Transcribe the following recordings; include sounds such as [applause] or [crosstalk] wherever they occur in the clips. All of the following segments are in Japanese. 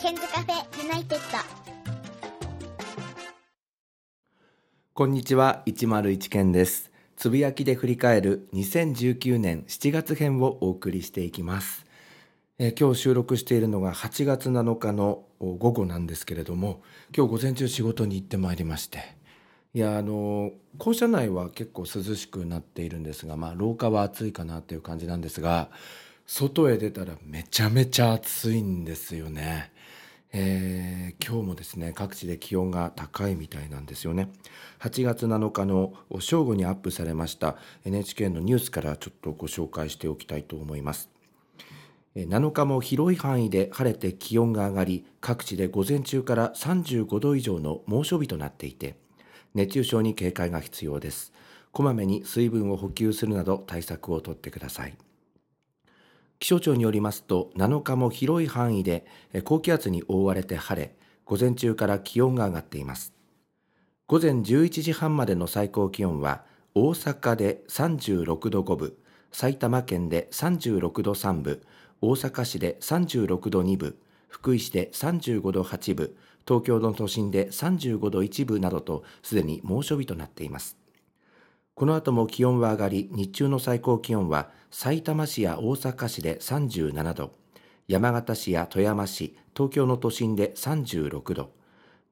ケンズカフェユナイテッド。こんにちは101件です。つぶやきで振り返る2019年7月編をお送りしていきます。え今日収録しているのが8月7日の午後なんですけれども今日午前中仕事に行ってまいりまして。いやあの校舎内は結構涼しくなっているんですがまあ廊下は暑いかなっていう感じなんですが外へ出たらめちゃめちゃ暑いんですよね。えー、今日もですね各地で気温が高いみたいなんですよね。8月7日の正午にアップされました NHK のニュースからちょっとご紹介しておきたいと思います。7日も広い範囲で晴れて気温が上がり各地で午前中から35度以上の猛暑日となっていて熱中症に警戒が必要です。こまめに水分を補給するなど対策をとってください。気象庁によりますと7日も広い範囲で高気圧に覆われて晴れ午前中から気温が上がっています。午前11時半までの最高気温は大阪で36度5分埼玉県で36度3分大阪市で36度2分福井市で35度8分東京の都心で35度1分などとすでに猛暑日となっています。この後も気温は上がり日中の最高気温はさいたま市や大阪市で37度山形市や富山市東京の都心で36度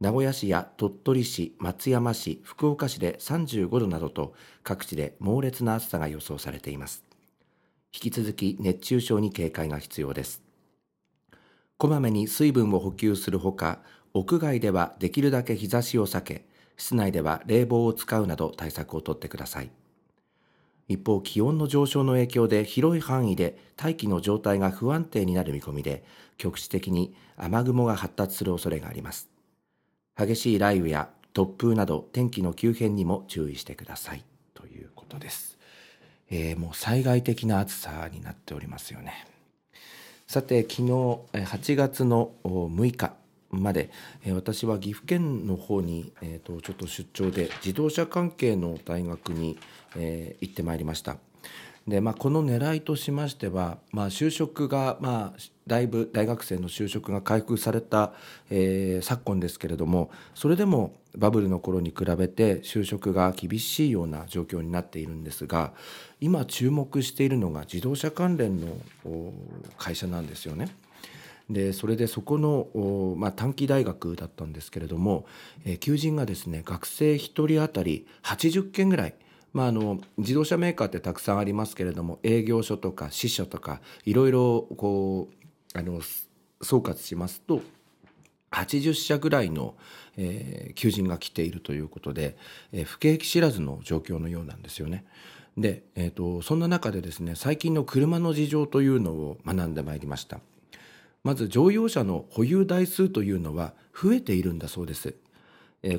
名古屋市や鳥取市松山市福岡市で35度などと各地で猛烈な暑さが予想されています。引き続き熱中症に警戒が必要です。こまめに水分を補給するほか屋外ではできるだけ日差しを避け室内では冷房を使うなど対策をとってください。一方気温の上昇の影響で広い範囲で大気の状態が不安定になる見込みで局地的に雨雲が発達する恐れがあります。激しい雷雨や突風など天気の急変にも注意してください。ということです、えー、もう災害的な暑さになっておりますよね。さて昨日8月の6日まで、え私は岐阜県の方に、えーと、ちょっと出張で自動車関係の大学に、えー、行ってまいりました。でまあ、この狙いとしましては、まあ、就職が、まあ、だいぶ大学生の就職が回復された、えー、昨今ですけれどもそれでもバブルの頃に比べて就職が厳しいような状況になっているんですが今注目しているのが自動車関連の会社なんですよね。でそれでそこの、まあ、短期大学だったんですけれども、えー、求人がですね学生1人当たり80件ぐらい、まあ、あの自動車メーカーってたくさんありますけれども営業所とか支所とかいろいろこうあの総括しますと80社ぐらいの、えー、求人が来ているということで、えー、不景気知らずの状況のようなんですよね。で、えーとそんな中でですね最近の車の事情というのを学んでまいりました。まず乗用車の保有台数というのは増えているんだそうです。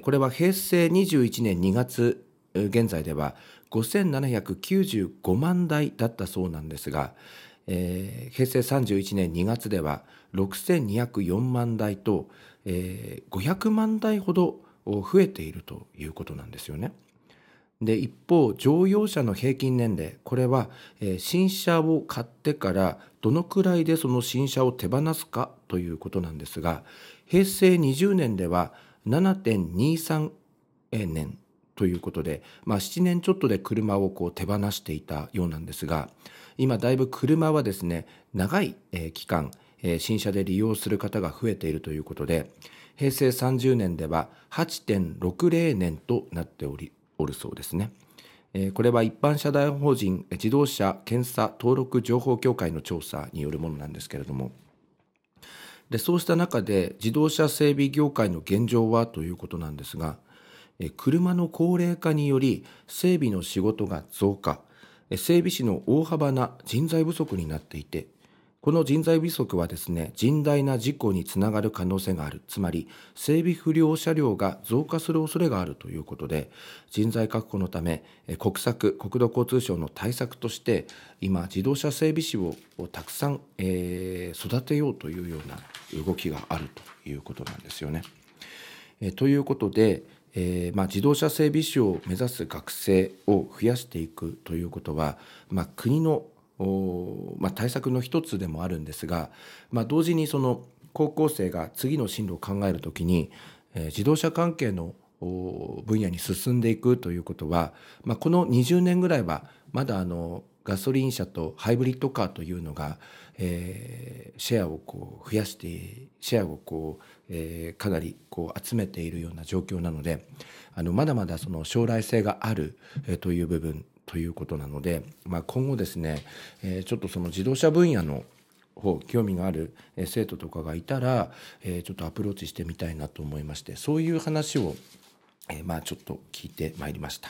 これは平成21年2月現在では5795万台だったそうなんですが、えー、平成31年2月では6204万台と、えー、500万台ほど増えているということなんですよね。で一方乗用車の平均年齢これは、えー、新車を買ってからどのくらいでその新車を手放すかということなんですが平成20年では7.23年ということで、まあ、7年ちょっとで車をこう手放していたようなんですが今だいぶ車はですね長い、えー、期間、えー、新車で利用する方が増えているということで平成30年では8.60年となっておりおるそうですね。これは一般社団法人自動車検査登録情報協会の調査によるものなんですけれどもでそうした中で自動車整備業界の現状はということなんですが車の高齢化により整備の仕事が増加整備士の大幅な人材不足になっていてこの人材不足はですね甚大な事故につながる可能性があるつまり整備不良車両が増加する恐れがあるということで人材確保のため国策国土交通省の対策として今自動車整備士をたくさん、えー、育てようというような動きがあるということなんですよね。えということで、えーまあ、自動車整備士を目指す学生を増やしていくということは、まあ、国のまあ、対策の一つでもあるんですが、まあ、同時にその高校生が次の進路を考えるときに、えー、自動車関係の分野に進んでいくということは、まあ、この20年ぐらいはまだあのガソリン車とハイブリッドカーというのが、えー、シェアをこう増やしてシェアをこう、えー、かなりこう集めているような状況なのであのまだまだその将来性がある、えー、という部分ということなので、まあ、今後ですね、えー、ちょっとその自動車分野の方興味がある生徒とかがいたら、えー、ちょっとアプローチしてみたいなと思いましてそういう話を、えー、まあちょっと聞いてまいりました。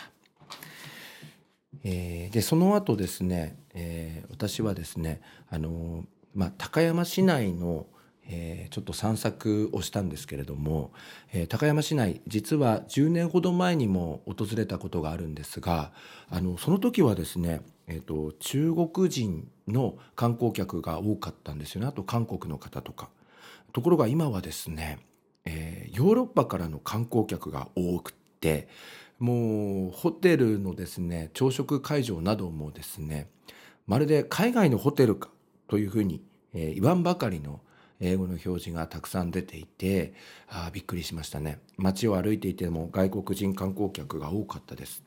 えー、でその後ですね、えー、私はですねあの、まあ、高山市内の、えー、ちょっと散策をしたんですけれども、えー、高山市内実は10年ほど前にも訪れたことがあるんですがあのその時はですね、えーと、中国人の観光客が多かったんですよねあと韓国の方とか。ところが今はですね、えー、ヨーロッパからの観光客が多くってもうホテルのですね朝食会場などもですねまるで海外のホテルかというふうに、えー、言わんばかりの英語の表示がたくさん出ていてあびっくりしましたね。街を歩いていても外国人観光客が多かったです。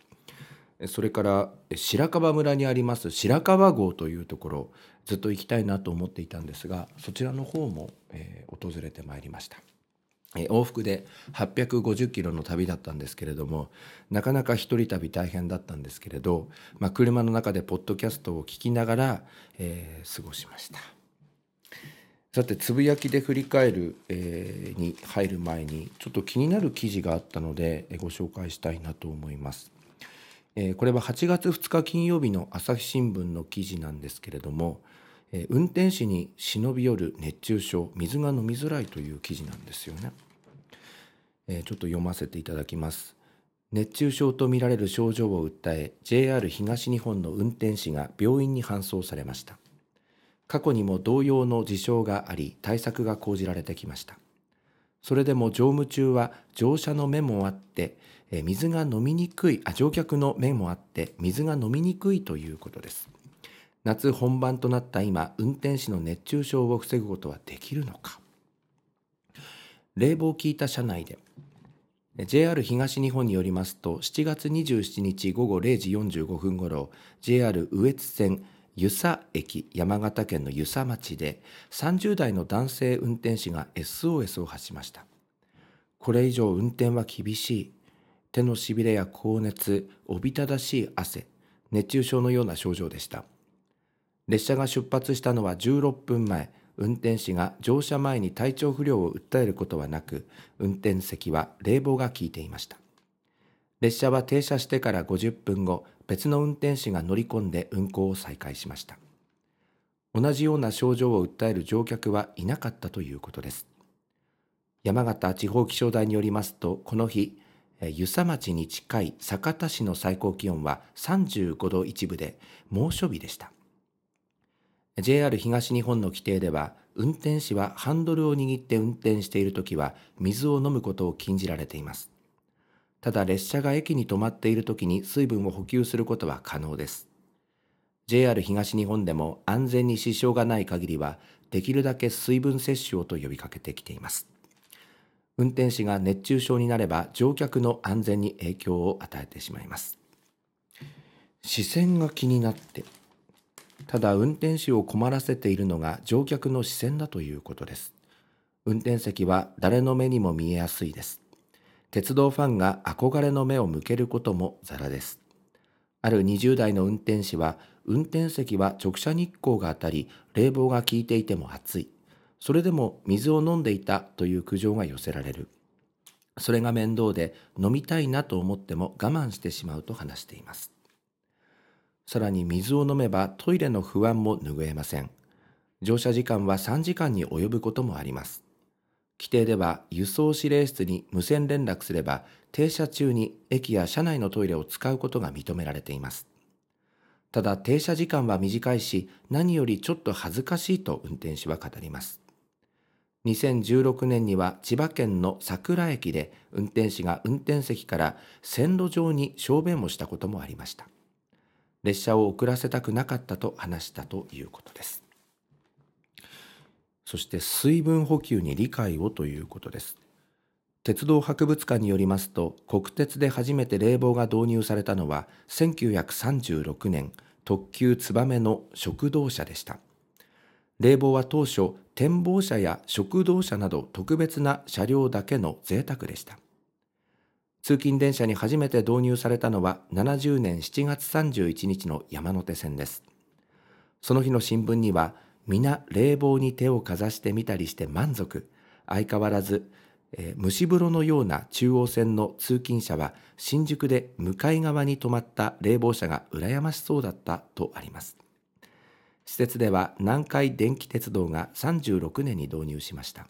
それから白樺村にあります白樺郷というところずっと行きたいなと思っていたんですがそちらの方も、えー、訪れてまいりました。往復で850キロの旅だったんですけれどもなかなか一人旅大変だったんですけれど、まあ、車の中でポッドキャストを聞きながら、えー、過ごしました。さてつぶやきで振り返る、えー、に入る前にちょっと気になる記事があったのでご紹介したいなと思います、えー、これは8月2日金曜日の朝日新聞の記事なんですけれどもえ運転士に忍び寄る熱中症水が飲みづらいという記事なんですよね、えちょっと読ませていただきます。熱中症とみられる症状を訴え JR 東日本の運転士が病院に搬送されました。過去にも同様の事象があり対策が講じられてきました。それでも乗務中は乗車の目もあって水が飲みにくいあ乗客の目もあって水が飲みにくいということです。夏本番となった今運転士の熱中症を防ぐことはできるのか。冷房を効いた車内で JR 東日本によりますと7月27日午後0時45分ごろ JR 羽越線湯佐駅山形県の湯佐町で30代の男性運転士が SOS を発しました。これ以上運転は厳しい。手のしびれや高熱おびただしい汗熱中症のような症状でした。列車が出発したのは16分前。運転士が乗車前に体調不良を訴えることはなく運転席は冷房が効いていました。列車は停車してから50分後別の運転士が乗り込んで運行を再開しました。同じような症状を訴える乗客はいなかったということです。山形地方気象台によりますとこの日湯佐町に近い酒田市の最高気温は35度一部で猛暑日でした。JR 東日本の規定では運転士はハンドルを握って運転しているときは水を飲むことを禁じられています。ただ列車が駅に止まっているときに水分を補給することは可能です。JR 東日本でも安全に支障がない限りはできるだけ水分摂取をと呼びかけてきています。運転士が熱中症になれば乗客の安全に影響を与えてしまいます。視線が気になってただ運転士を困らせているのが乗客の視線だということです。運転席は誰の目にも見えやすいです。鉄道ファンが憧れの目を向けることもザラですある20代の運転士は運転席は直射日光が当たり冷房が効いていても暑いそれでも水を飲んでいたという苦情が寄せられるそれが面倒で飲みたいなと思っても我慢してしまうと話していますさらに水を飲めばトイレの不安も拭えません。乗車時間は3時間に及ぶこともあります。規定では輸送指令室に無線連絡すれば停車中に駅や車内のトイレを使うことが認められています。ただ停車時間は短いし何よりちょっと恥ずかしいと運転手は語ります。2016年には千葉県の桜駅で運転士が運転席から線路上に小便をしたこともありました。列車を遅らせたくなかったと話したということですそして水分補給に理解をということです。鉄道博物館によりますと国鉄で初めて冷房が導入されたのは1936年特急つばめの食堂車でした。冷房は当初展望車や食堂車など特別な車両だけの贅沢でした。通勤電車に初めて導入されたのは70年7月31日の山手線です。その日の新聞には皆冷房に手をかざしてみたりして満足。相変わらず、えー、蒸し風呂のような中央線の通勤者は新宿で向かい側に止まった冷房車が羨ましそうだったとあります。施設では南海電気鉄道が36年に導入しました。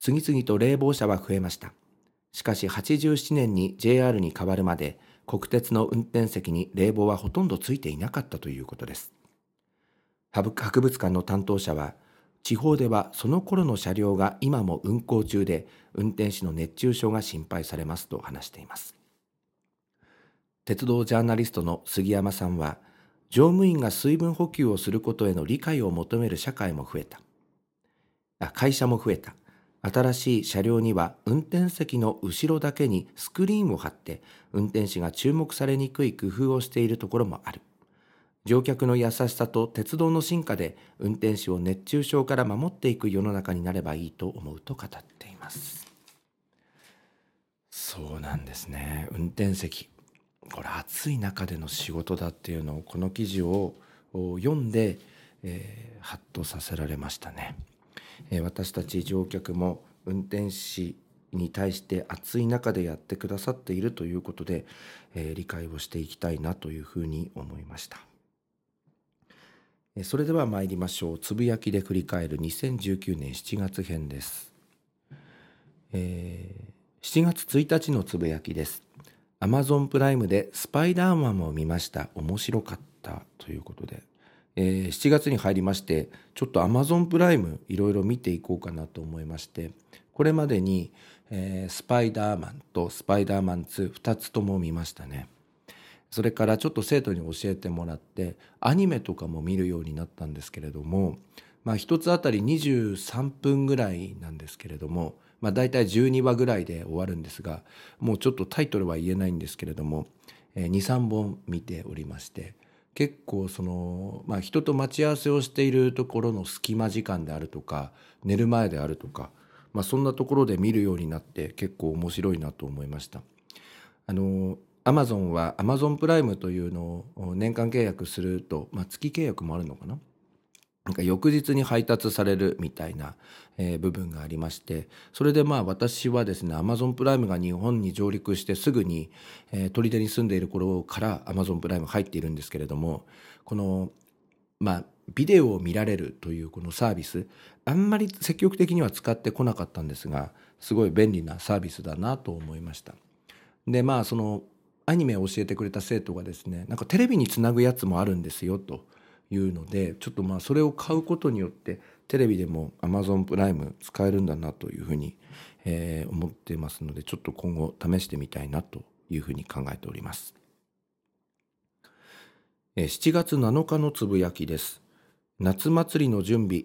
次々と冷房車は増えました。しかし87年に JR に変わるまで国鉄の運転席に冷房はほとんどついていなかったということです。博物館の担当者は地方ではその頃の車両が今も運行中で運転士の熱中症が心配されますと話しています。鉄道ジャーナリストの杉山さんは乗務員が水分補給をすることへの理解を求める社会も増えた。あ会社も増えた。新しい車両には運転席の後ろだけにスクリーンを貼って運転士が注目されにくい工夫をしているところもある。乗客の優しさと鉄道の進化で運転士を熱中症から守っていく世の中になればいいと思うと語っていますそうなんですね運転席これ暑い中での仕事だっていうのをこの記事を読んで、えー、ハッとさせられましたね。え私たち乗客も運転士に対して暑い中でやってくださっているということで、え理解をしていきたいなというふうに思いました。それでは参りましょう。つぶやきで振り返る2019年7月編です。えー、7月1日のつぶやきです。Amazon プライムでスパイダーマンを見ました。面白かったということで、えー、7月に入りましてちょっと Amazon プライムいろいろ見ていこうかなと思いましてこれまでに、えー、スパイダーマンとスパイダーマン22つとも見ましたねそれからちょっと生徒に教えてもらってアニメとかも見るようになったんですけれどもまあ1つあたり23分ぐらいなんですけれどもまあ大体12話ぐらいで終わるんですがもうちょっとタイトルは言えないんですけれども23本見ておりまして結構その、まあ、人と待ち合わせをしているところの隙間時間であるとか寝る前であるとか、まあ、そんなところで見るようになって結構面白いなと思いました。あのアマゾンはアマゾンプライムというのを年間契約すると、まあ、月契約もあるのかな？なんか翌日に配達されるみたいな、えー、部分がありましてそれでまあ私はですねアマゾンプライムが日本に上陸してすぐに、えー、取手に住んでいる頃からアマゾンプライム入っているんですけれどもこのまあビデオを見られるというこのサービスあんまり積極的には使ってこなかったんですがすごい便利なサービスだなと思いました。でまあそのアニメを教えてくれた生徒がですねなんかテレビにつなぐやつもあるんですよと。いうのでちょっとまあそれを買うことによってテレビでも Amazon プライム使えるんだなというふうに、えー、思ってますのでちょっと今後試してみたいなというふうに考えております。7月7日のつぶやきです。夏祭りの準備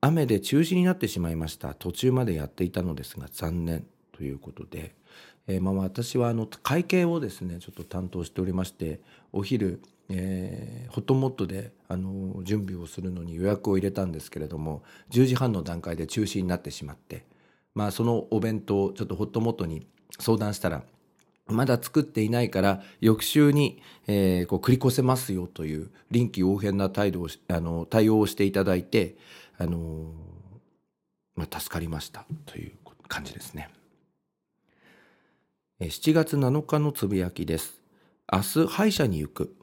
雨で中止になってしまいました途中までやっていたのですが残念ということで、えー、まあ私はあの会計をですねちょっと担当しておりましてお昼えー、ホットモットであの準備をするのに予約を入れたんですけれども10時半の段階で中止になってしまって、まあ、そのお弁当ちょっとホットモットに相談したらまだ作っていないから翌週に、えー、こう繰り越せますよという臨機応変な態度をあの対応をしていただいて、あのまあ、助かりましたという感じですね。7月7日のつぶやきです。明日歯医者に行く。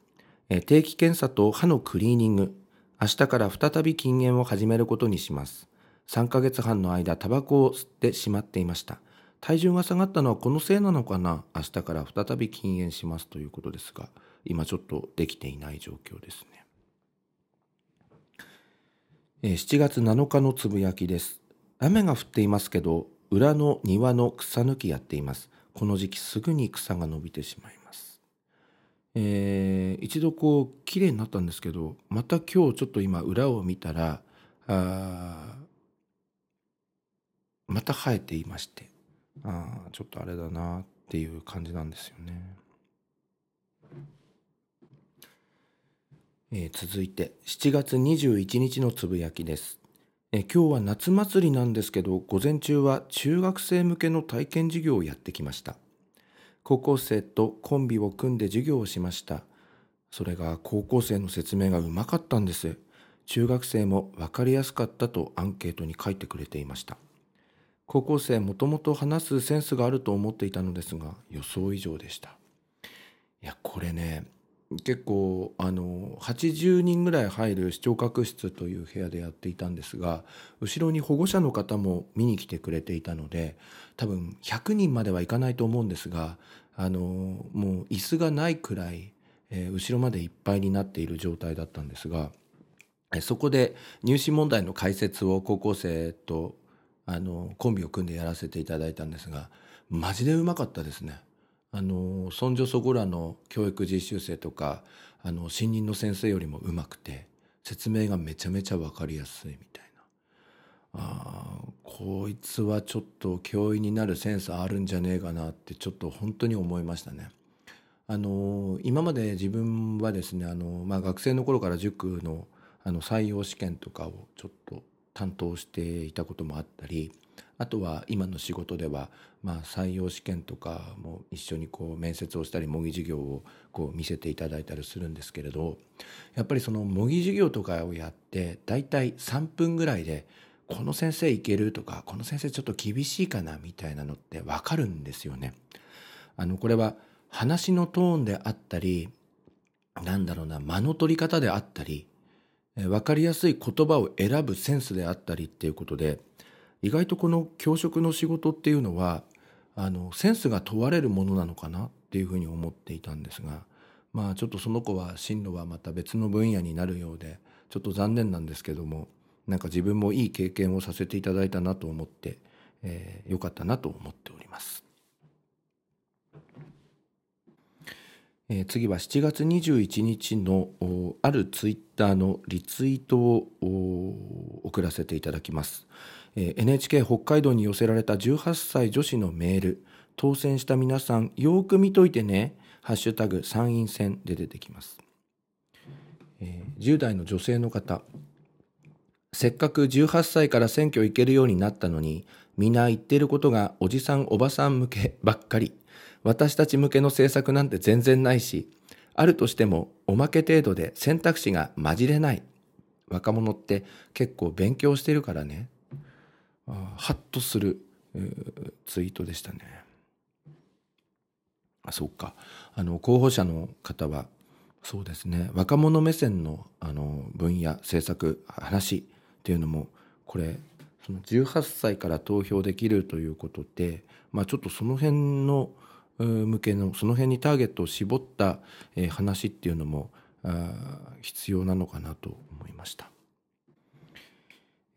定期検査と歯のクリーニング、明日から再び禁煙を始めることにします。3ヶ月半の間、タバコを吸ってしまっていました。体重が下がったのはこのせいなのかな？明日から再び禁煙しますということですが、今ちょっとできていない状況ですね。7月7日のつぶやきです。雨が降っていますけど、裏の庭の草抜きやっています。この時期すぐに草が伸びてしまいます。えー、一度こう綺麗になったんですけどまた今日ちょっと今裏を見たらあまた生えていましてああちょっとあれだなっていう感じなんですよね。えー、続いて7月21日のつぶやきです、え、今日は夏祭りなんですけど午前中は中学生向けの体験授業をやってきました。高校生とコンビを組んで授業をしました。それが高校生の説明がうまかったんです。中学生も分かりやすかったとアンケートに書いてくれていました。高校生もともと話すセンスがあると思っていたのですが予想以上でした。いやこれね結構あの80人ぐらい入る視聴覚室という部屋でやっていたんですが後ろに保護者の方も見に来てくれていたので多分100人まではいかないと思うんですがあのもう椅子がないくらい、えー、後ろまでいっぱいになっている状態だったんですがそこで入試問題の解説を高校生とあのコンビを組んでやらせていただいたんですがマジでうまかったですね。あのそんじょそこらの教育実習生とかあの新任の先生よりもうまくて説明がめちゃめちゃ分かりやすいみたいなあこいつはちょっと教員になるセンスあるんじゃねえかなってちょっと本当に思いましたね。あの今まで自分はですねあの、まあ、学生の頃から塾のあの採用試験とかをちょっと担当していたこともあったりあとは今の仕事では、まあ、採用試験とかも一緒にこう面接をしたり模擬授業をこう見せていただいたりするんですけれどやっぱりその模擬授業とかをやって大体3分ぐらいでこの先生いけるとかこの先生ちょっと厳しいかなみたいなのって分かるんですよね。あのこれは話のトーンであったりなんだろうな間の取り方であったり分かりやすい言葉を選ぶセンスであったりっていうことで意外とこの教職の仕事っていうのはあのセンスが問われるものなのかなっていうふうに思っていたんですがまあちょっとその子は進路はまた別の分野になるようでちょっと残念なんですけどもなんか自分もいい経験をさせていただいたなと思って、えー、よかったなと思っております。えー、次は7月21日のあるツイッターのリツイートを送らせていただきます。え NHK 北海道に寄せられた18歳女子のメール。当選した皆さんよく見といてね「ハッシュタグ参院選」で出てきます、えー、10代の女性の方。せっかく18歳から選挙行けるようになったのにみんな言ってることがおじさんおばさん向け [laughs] ばっかり。私たち向けの政策なんて全然ないしあるとしてもおまけ程度で選択肢が混じれない。若者って結構勉強してるからね。ハッとするツイートでしたね。あそうかあの候補者の方はそうですね若者目線のあの分野政策話っていうのもこれその18歳から投票できるということで、まあ、ちょっとその辺の向けのその辺にターゲットを絞った話っていうのも必要なのかなと思いました。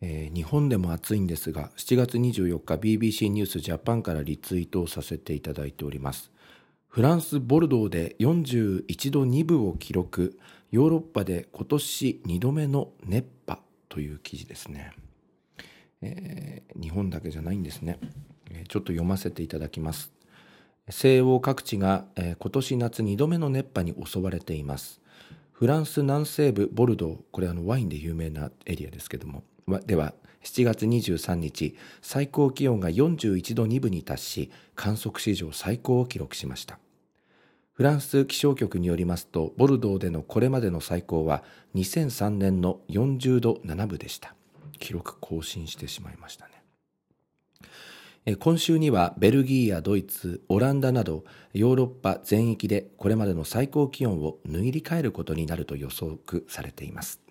えー、日本でも暑いんですが7月24日 BBC ニュースジャパンからリツイートをさせていただいております。フランス・ボルドーで41度2分を記録。ヨーロッパで今年2度目の熱波。という記事ですね、えー、日本だけじゃないんですね、ちょっと読ませていただきます。西欧各地が、えー、今年夏2度目の熱波に襲われています。フランス南西部ボルドー。これあのワインで有名なエリアですけども。では7月23日最高気温が41度2分に達し観測史上最高を記録しました。フランス気象局によりますとボルドーでのこれまでの最高は2003年の40度7分でした。記録更新してしまいましたね。今週にはベルギーやドイツ、オランダなどヨーロッパ全域でこれまでの最高気温を塗り替えることになると予測されています。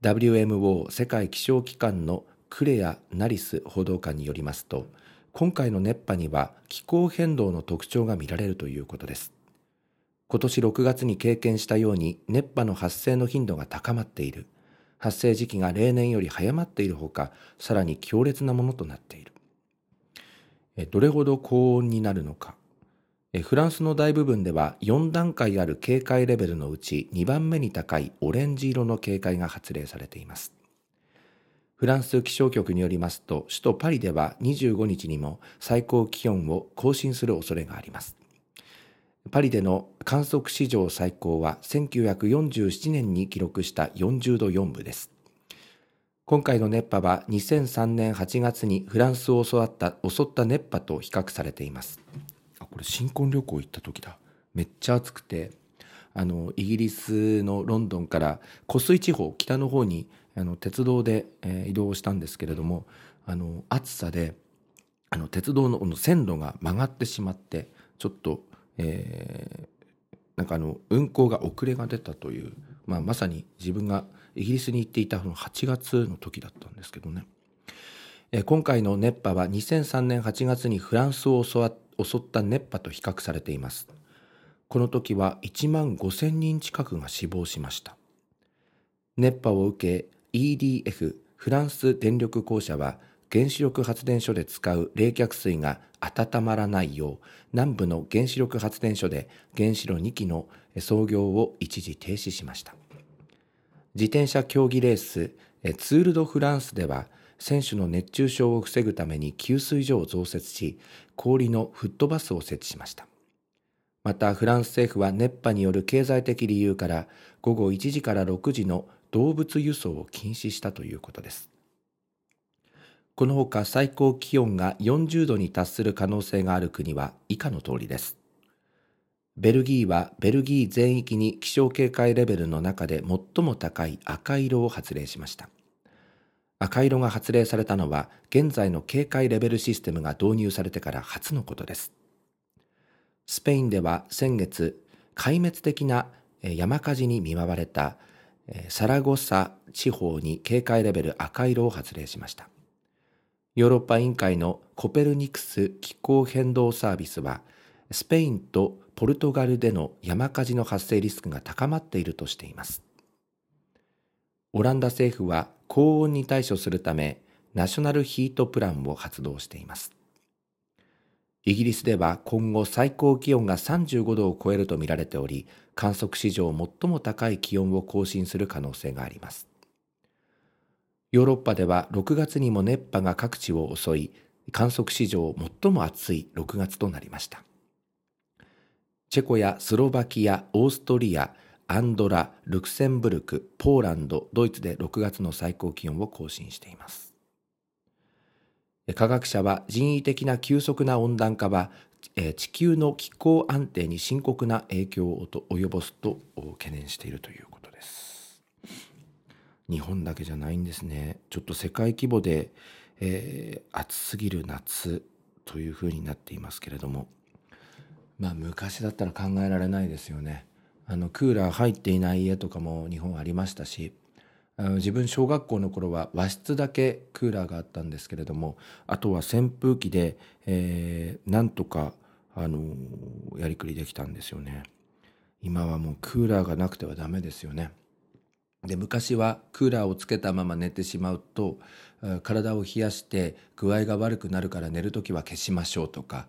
WMO 世界気象機関のクレア・ナリス報道官によりますと今回の熱波には気候変動の特徴が見られるということです。今年6月に経験したように熱波の発生の頻度が高まっている。発生時期が例年より早まっているほかさらに強烈なものとなっている。どれほど高温になるのか。フランスの大部分では4段階ある警戒レベルのうち2番目に高いオレンジ色の警戒が発令されています。フランス気象局によりますと、首都パリでは25日にも最高気温を更新する恐れがあります。パリでの観測史上最高は1947年に記録した40度4分です。今回の熱波は2003年8月にフランスを襲った襲った熱波と比較されています。これ新婚旅行行った時だ。めっちゃ暑くて、あのイギリスのロンドンから湖水地方北の方にあの鉄道で、えー、移動したんですけれどもあの暑さであの鉄道の線路が曲がってしまってちょっと、えー、なんかあの運行が遅れが出たという、まあ、まさに自分がイギリスに行っていたの8月の時だったんですけどね、え、今回の熱波は2003年8月にフランスを襲襲った熱波と比較されていますこの時は1万5000人近くが死亡しました。熱波を受け EDF フランス電力公社は原子力発電所で使う冷却水が温まらないよう南部の原子力発電所で原子炉2基の操業を一時停止しました自転車競技レースツール・ド・フランスでは選手の熱中症を防ぐために給水所を増設し氷のフットバスを設置しました。またフランス政府は熱波による経済的理由から午後1時から6時の動物輸送を禁止したということです。このほか最高気温が40度に達する可能性がある国は以下の通りです。ベルギーはベルギー全域に気象警戒レベルの中で最も高い赤色を発令しました。赤色が発令されたのは現在の警戒レベルシステムが導入されてから初のことですスペインでは先月、壊滅的な山火事に見舞われたサラゴサ地方に警戒レベル赤色を発令しました。ヨーロッパ委員会のコペルニクス気候変動サービスは、スペインとポルトガルでの山火事の発生リスクが高まっているとしています。オランダ政府は高温に対処するため、ナショナルヒートプランを発動しています。イギリスでは今後最高気温が35度を超えるとみられており、観測史上最も高い気温を更新する可能性があります。ヨーロッパでは6月にも熱波が各地を襲い、観測史上最も暑い6月となりました。チェコやスロバキア、オーストリア、アンドラ、ルクセンブルク、ポーランド、ドイツで6月の最高気温を更新しています。科学者は人為的な急速な温暖化は地球の気候安定に深刻な影響を及ぼすと懸念しているということです。日本だけじゃないんですね。ちょっと世界規模で、えー、暑すぎる夏というふうになっていますけれども。まあ昔だったら考えられないですよね。あのクーラー入っていない家とかも日本ありましたし自分小学校の頃は和室だけクーラーがあったんですけれどもあとは扇風機で、えー、なんとか、あのー、やりくりできたんですよね。今はもうクーラーがなくてはダメですよね。で昔はクーラーをつけたまま寝てしまうと体を冷やして具合が悪くなるから寝る時は消しましょうとか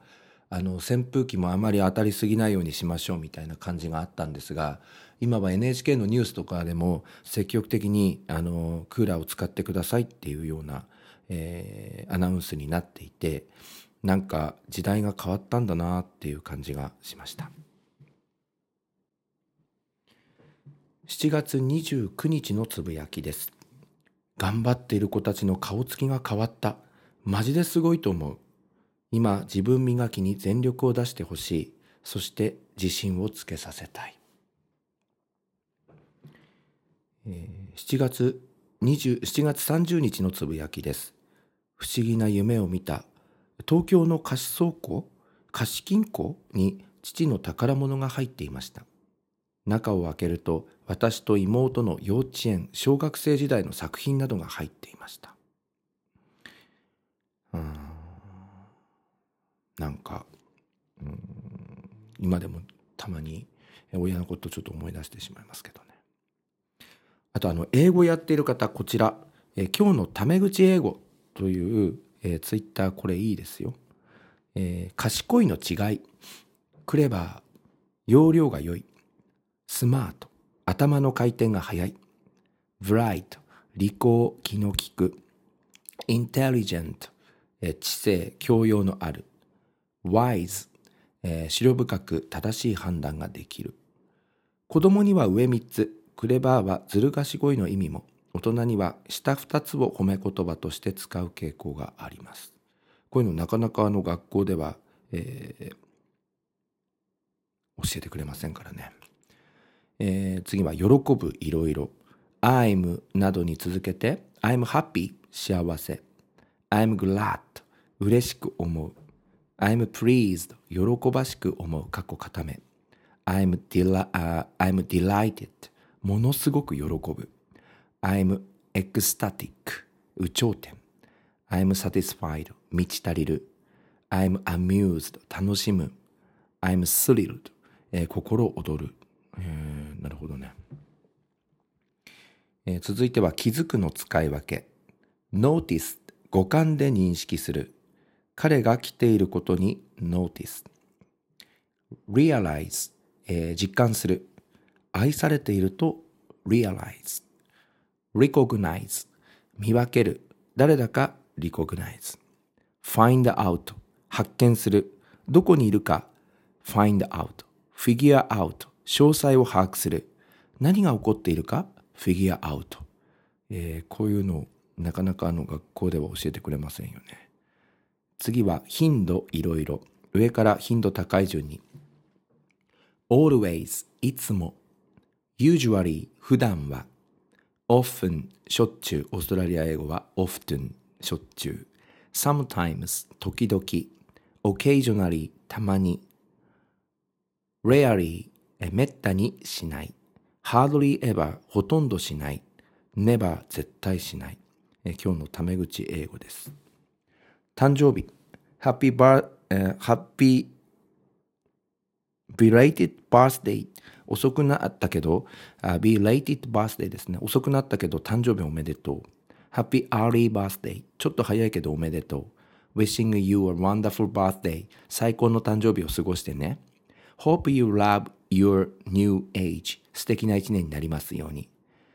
あの扇風機もあまり当たりすぎないようにしましょうみたいな感じがあったんですが今は NHK のニュースとかでも積極的にあのクーラーを使ってくださいっていうような、えー、アナウンスになっていてなんか時代が変わったんだなっていう感じがしました。7月29日のつぶやきです。頑張っている子たちの顔つきが変わった。マジですごいと思う。今自分磨きに全力を出してほしいそして自信をつけさせたい7月20 7月30日のつぶやきです。不思議な夢を見た。東京の貸倉庫、貸金庫に父の宝物が入っていました。中を開けると私と妹の幼稚園、小学生時代の作品などが入っていました。うんなんか、うん、今でもたまに親のことちょっと思い出してしまいますけどね。あとあの英語やっている方こちら、えー、今日のタメ口英語という、えー、ツイッターこれいいですよ、えー、賢いの違い。クレバー容量が良い。スマート。頭の回転が速い。ブライト。利口気の利く。intelligent、えー知性、教養のある。wise、えー、思慮深く正しい判断ができる。子供には上3つ、クレバーはずる賢いの意味も、大人には下2つを褒め言葉として使う傾向があります。こういうのなかなかあの学校では、えー教えてくれませんからね。えー次は喜ぶいろいろ。I'm などに続けて I'm happy 幸せ。I'm glad 嬉しく思う。I'm pleased 喜ばしく思う。過去固め。I'm, deli- あ I'm delighted ものすごく喜ぶ。I'm ecstatic 有頂天。I'm satisfied 満ち足りる。I'm amused 楽しむ。I'm thrilled えー心躍る。えーなるほどね。えー続いては気づくの使い分け。notice 五感で認識する。彼が来ていることに notice。realize、えー実感する。愛されていると realize。recognize 見分ける。誰だか recognize。find out 発見する。どこにいるか find out。figure out 詳細を把握する。何が起こっているか figure out。えーこういうのをなかなかあの学校では教えてくれませんよね。次は頻度いろいろ。上から頻度高い順に。always いつも。usually 普段は。often しょっちゅう。オーストラリア英語は often しょっちゅう。sometimes 時々。occasionally たまに。rarely えめったにしない。hardly ever ほとんどしない。never 絶対しない。え今日のタメ口英語です。誕生日。ハッピーバー、え、ハッピー、ビレイテバースデイ。遅くなったけど、 belated birthday ですね。遅くなったけど、誕生日おめでとう。 Happy early birthday。ちょっと早いけどおめでとう。Wishing you a wonderful birthday. 最高の誕生日を過ごしてね。Hope you love your new age. 素敵な一年になりますように。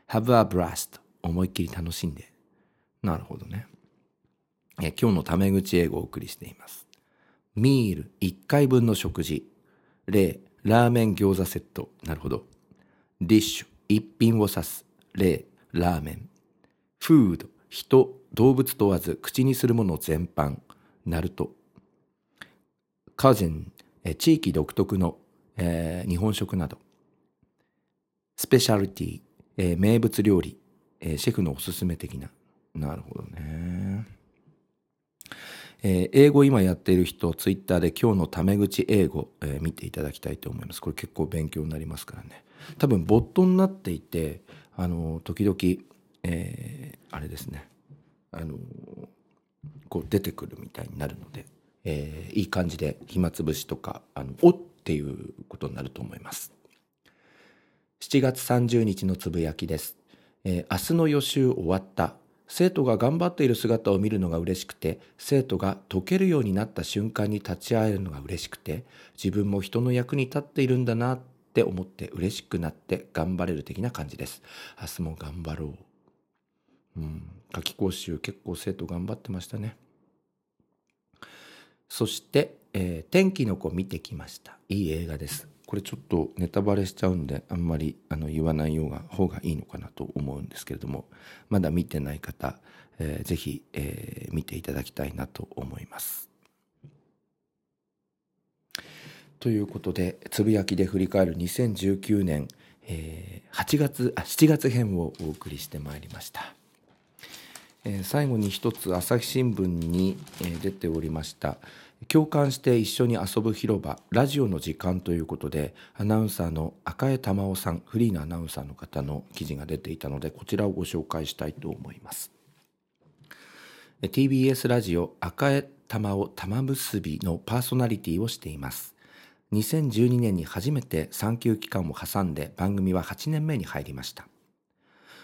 Have a blast. 思いっきり楽しんで。なるほどね。え今日のタメ口英語をお送りしています。ミール1回分の食事。例、ラーメン餃子セット。なるほど。ディッシュ一品を指す。例、ラーメン。フード人、動物問わず口にするもの全般。ナルト。カジン地域独特の、えー日本食など。スペシャルティ、えー名物料理、えーシェフのおすすめ的な。なるほどね。えー英語今やっている人、ツイッターで今日のタメ口英語、えー見ていただきたいと思います。これ結構勉強になりますからね。多分ボットになっていて、あの、時々、えーあれですね。あの、こう出てくるみたいになるので、えーいい感じで暇つぶしとか、あの、おっていうことになると思います。7月30日のつぶやきです。えー明日の予習終わった。生徒が頑張っている姿を見るのが嬉しくて、生徒が解けるようになった瞬間に立ち会えるのが嬉しくて、自分も人の役に立っているんだなって思って嬉しくなって頑張れる的な感じです。明日も頑張ろう。うん、夏期講習結構生徒頑張ってましたね。そして、えー天気の子見てきました。いい映画です。これちょっとネタバレしちゃうんで、あんまりあの言わないようが方がいいのかなと思うんですけれども、まだ見てない方、えーぜひ、えー見ていただきたいなと思います。ということで、つぶやきで振り返る2019年、えー8月、あ、7月編をお送りしてまいりました。えー最後に一つ朝日新聞に、えー出ておりました共感して一緒に遊ぶ広場ラジオの時間ということでアナウンサーの赤江珠緒さんフリーのアナウンサーの方の記事が出ていたのでこちらをご紹介したいと思います。TBS ラジオ赤江珠緒玉結びのパーソナリティをしています。2012年に初めて産休期間を挟んで番組は8年目に入りました。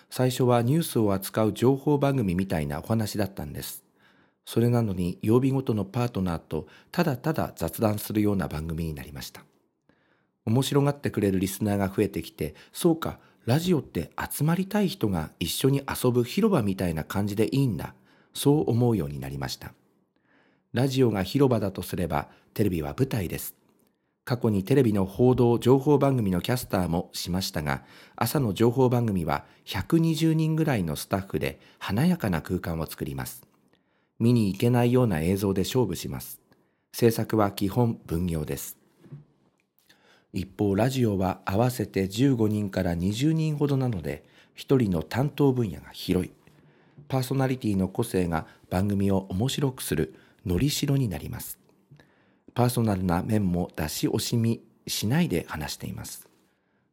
最初はニュースを扱う情報番組みたいなお話だったんです。それなのに曜日ごとのパートナーとただただ雑談するような番組になりました。面白がってくれるリスナーが増えてきて、そうか、ラジオって集まりたい人が一緒に遊ぶ広場みたいな感じでいいんだ。そう思うようになりました。ラジオが広場だとすれば、テレビは舞台です。過去にテレビの報道、情報番組のキャスターもしましたが、朝の情報番組は120人ぐらいのスタッフで華やかな空間を作ります。見に行けないような映像で勝負します。制作は基本分業です。一方、ラジオは合わせて15人から20人ほどなので、一人の担当分野が広い。パーソナリティの個性が番組を面白くするのりしろになります。パーソナルな面も出し惜しみしないで話しています。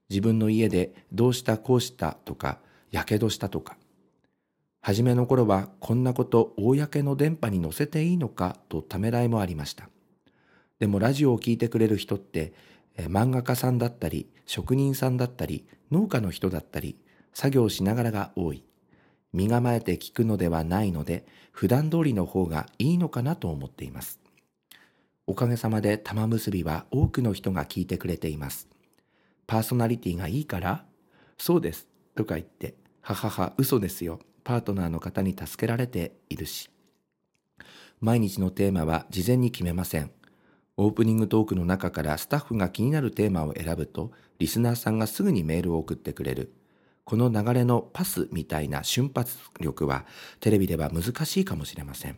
自分の家でどうしたこうしたとか、やけどしたとか。初めの頃はこんなこと公の電波に載せていいのかとためらいもありました。でもラジオを聞いてくれる人って、漫画家さんだったり、職人さんだったり、農家の人だったり、作業しながらが多い。身構えて聞くのではないので、普段通りの方がいいのかなと思っています。おかげさまで玉結びは多くの人が聞いてくれています。パーソナリティがいいからそうです。とか言って、ははは、嘘ですよ。パートナーの方に助けられているし。毎日のテーマは事前に決めません。オープニングトークの中からスタッフが気になるテーマを選ぶと、リスナーさんがすぐにメールを送ってくれる。この流れのパスみたいな瞬発力はテレビでは難しいかもしれません。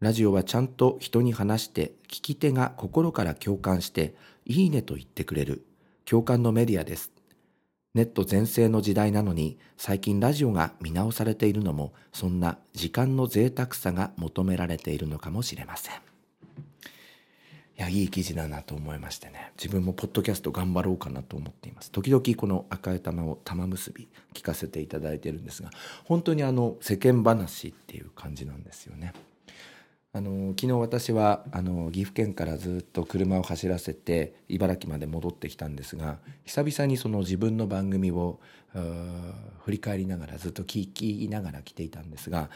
ラジオはちゃんと人に話して聞き手が心から共感していいねと言ってくれる共感のメディアです。ネット全盛の時代なのに最近ラジオが見直されているのもそんな時間の贅沢さが求められているのかもしれません。いや、いい記事だなと思いましてね。自分もポッドキャスト頑張ろうかなと思っています。時々この赤い玉を玉結び聞かせていただいているんですが、本当にあの世間話っていう感じなんですよね。あの昨日私はあの岐阜県からずっと車を走らせて茨城まで戻ってきたんですが久々にその自分の番組を振り返りながらずっと聞きながら来ていたんですが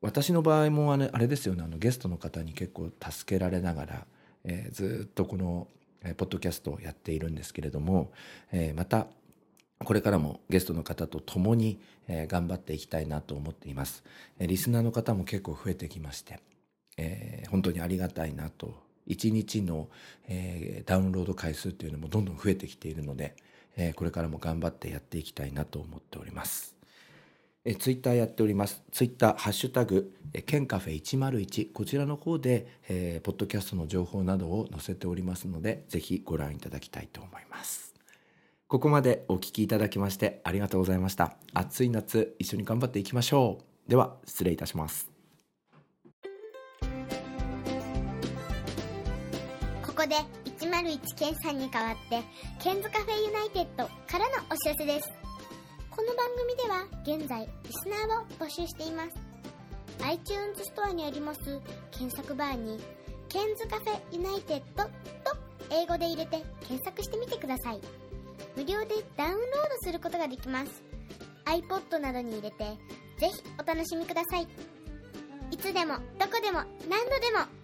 私の場合もあれあれですよねあのゲストの方に結構助けられながら、えー、ずっとこの、えー、ポッドキャストをやっているんですけれども、えー、またこれからもゲストの方と共に、え、頑張っていきたいなと思っています、え、リスナーの方も結構増えてきましてえー、本当にありがたいなと1日の、えー、ダウンロード回数っていうのもどんどん増えてきているので、えー、これからも頑張ってやっていきたいなと思っております。え、ツイッターやっております。ツイッター、ハッシュタグ、え、ケンカフェ101、こちらの方で、えー、ポッドキャストの情報などを載せておりますので、ぜひご覧いただきたいと思います。ここまでお聞きいただきましてありがとうございました。暑い夏、一緒に頑張っていきましょう。では、失礼いたします。こで101ケンさんに代わってケンズカフェユナイテッドからのお知らせです。この番組では現在リスナーを募集しています。iTunes ストアにあります検索バーにケンズカフェユナイテッドと英語で入れて検索してみてください。無料でダウンロードすることができます。iPod などに入れてぜひお楽しみください。いつでもどこでも何度でも